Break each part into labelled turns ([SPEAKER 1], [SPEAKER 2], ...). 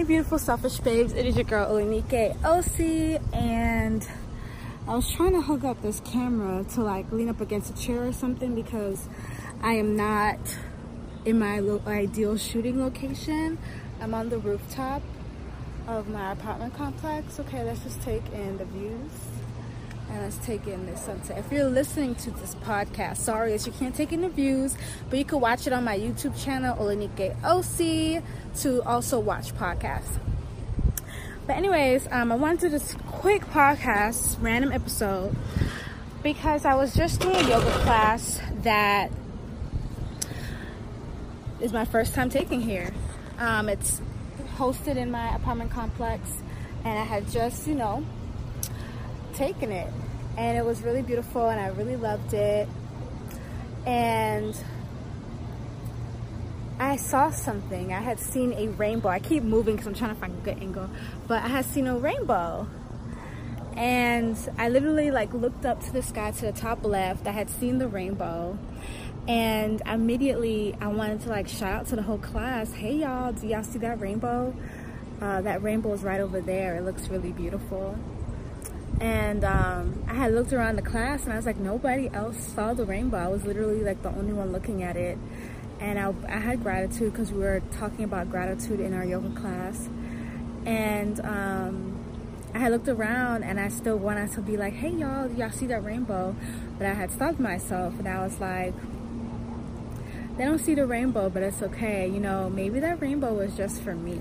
[SPEAKER 1] Hey beautiful selfish babes, it is your girl Olanike OC and I was trying to hook up this camera to like lean up against a chair or something because I am not in my ideal shooting location. I'm on the rooftop of my apartment complex. Okay, let's just take in the views and let's take in the sunset. If you're listening to this podcast, sorry that you can't take in the views, but you can watch it on my YouTube channel, Olanike OC, to also watch podcasts. But anyways, um, I wanted to this quick podcast, random episode, because I was just doing a yoga class that is my first time taking here. Um, it's hosted in my apartment complex, and I had just, you know, taken it. And it was really beautiful, and I really loved it. And I saw something. I had seen a rainbow. I keep moving because I'm trying to find a good angle, but I had seen a rainbow. And I literally like looked up to the sky to the top left. I had seen the rainbow. And immediately I wanted to like shout out to the whole class, hey y'all, do y'all see that rainbow? Uh, that rainbow is right over there. It looks really beautiful. And um, I had looked around the class and I was like, nobody else saw the rainbow. I was literally like the only one looking at it. And I, I had gratitude because we were talking about gratitude in our yoga class. And um, I had looked around and I still wanted to be like, hey y'all, y'all see that rainbow? But I had stopped myself and I was like, they don't see the rainbow, but it's okay. You know, maybe that rainbow was just for me.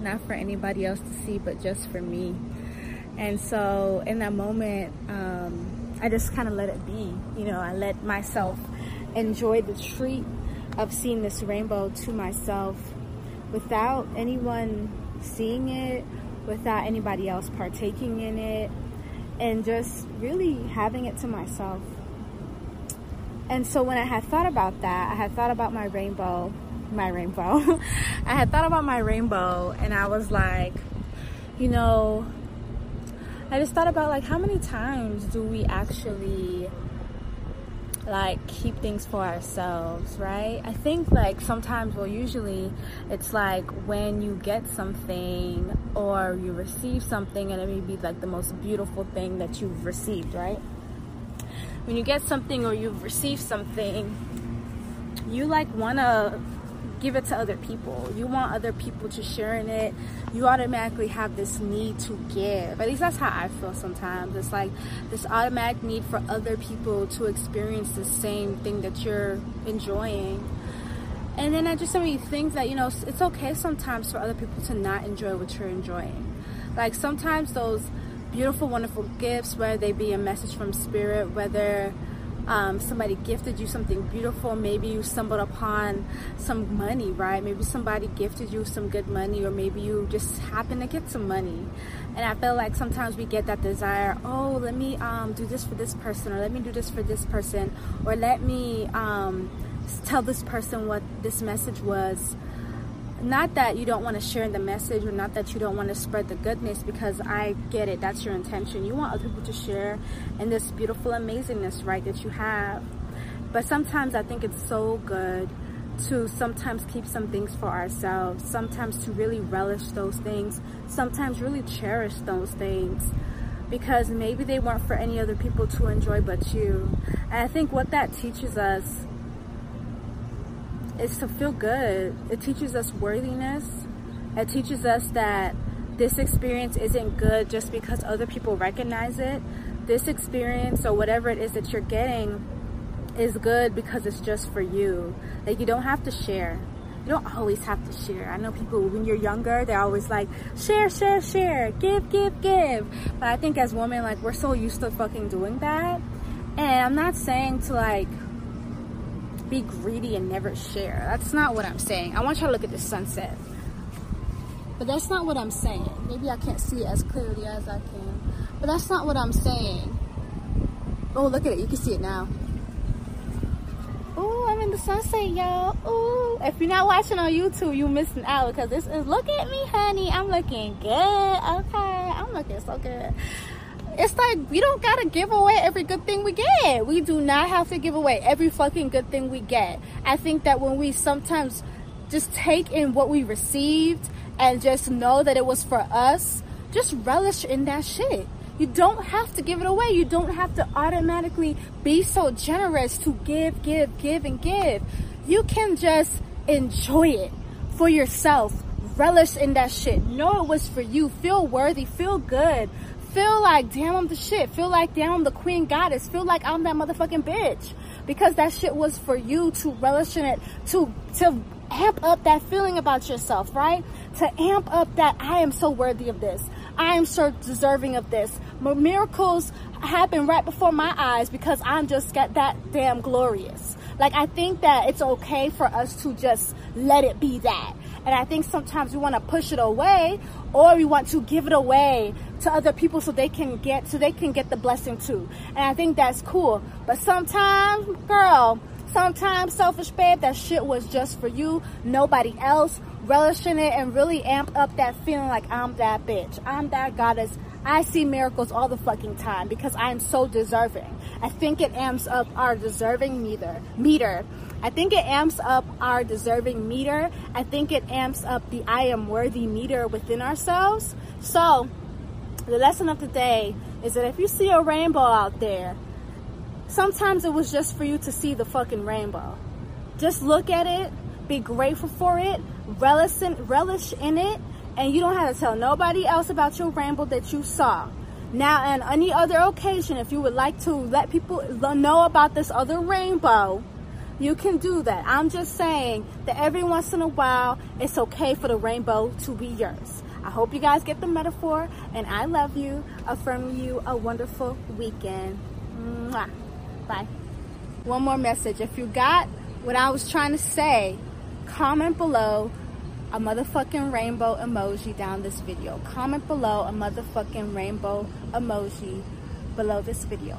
[SPEAKER 1] Not for anybody else to see, but just for me. And so in that moment, um, I just kind of let it be. You know, I let myself enjoy the treat of seeing this rainbow to myself without anyone seeing it, without anybody else partaking in it, and just really having it to myself. And so when I had thought about that, I had thought about my rainbow, my rainbow. I had thought about my rainbow, and I was like, you know, I just thought about like how many times do we actually like keep things for ourselves, right? I think like sometimes, well, usually it's like when you get something or you receive something, and it may be like the most beautiful thing that you've received, right? When you get something or you've received something, you like wanna give it to other people. You want other people to share in it. You automatically have this need to give. At least that's how I feel sometimes. It's like this automatic need for other people to experience the same thing that you're enjoying. And then I just so many things that, you know, it's okay sometimes for other people to not enjoy what you're enjoying. Like sometimes those beautiful, wonderful gifts, whether they be a message from spirit, whether um, somebody gifted you something beautiful. Maybe you stumbled upon some money, right? Maybe somebody gifted you some good money, or maybe you just happen to get some money. And I feel like sometimes we get that desire, oh, let me um, do this for this person, or let me do this for this person, or let me um, tell this person what this message was not that you don't want to share the message or not that you don't want to spread the goodness because I get it that's your intention. You want other people to share in this beautiful amazingness right that you have. But sometimes I think it's so good to sometimes keep some things for ourselves sometimes to really relish those things sometimes really cherish those things because maybe they weren't for any other people to enjoy but you. And I think what that teaches us is to feel good. It teaches us worthiness. It teaches us that this experience isn't good just because other people recognize it. This experience or whatever it is that you're getting is good because it's just for you. Like you don't have to share. You don't always have to share. I know people when you're younger, they're always like, share, share, share, give, give, give. But I think as women, like we're so used to fucking doing that. And I'm not saying to like be greedy and never share. That's not what I'm saying. I want y'all to look at the sunset. But that's not what I'm saying. Maybe I can't see it as clearly as I can. But that's not what I'm saying. Oh, look at it. You can see it now. Oh, I'm in the sunset, y'all. Oh, if you're not watching on YouTube, you're missing out because this is, look at me, honey. I'm looking good. Okay. I'm looking so good it's like we don't gotta give away every good thing we get. We do not have to give away every fucking good thing we get. I think that when we sometimes just take in what we received and just know that it was for us, just relish in that shit. You don't have to give it away. You don't have to automatically be so generous to give, give, give, and give. You can just enjoy it for yourself. Relish in that shit. Know it was for you. Feel worthy. Feel good feel like, damn, I'm the shit. Feel like, damn, I'm the queen goddess. Feel like I'm that motherfucking bitch. Because that shit was for you to relish in it, to, to amp up that feeling about yourself, right? To amp up that I am so worthy of this. I am so deserving of this. Miracles happen right before my eyes because I'm just got that damn glorious. Like I think that it's okay for us to just let it be that. And I think sometimes we want to push it away or we want to give it away to other people so they can get so they can get the blessing too. And I think that's cool. But sometimes, girl, sometimes selfish babe, that shit was just for you, nobody else. Relishing it and really amp up that feeling like I'm that bitch. I'm that goddess. I see miracles all the fucking time because I am so deserving. I think it amps up our deserving meter meter. I think it amps up our deserving meter. I think it amps up the I am worthy meter within ourselves. So the lesson of the day is that if you see a rainbow out there, sometimes it was just for you to see the fucking rainbow. Just look at it, be grateful for it, relish in, relish in it, and you don't have to tell nobody else about your rainbow that you saw. Now, on any other occasion, if you would like to let people know about this other rainbow, you can do that. I'm just saying that every once in a while, it's okay for the rainbow to be yours. I hope you guys get the metaphor, and I love you. Affirming you a wonderful weekend. Mwah. Bye. One more message. If you got what I was trying to say, comment below a motherfucking rainbow emoji down this video. Comment below a motherfucking rainbow emoji below this video.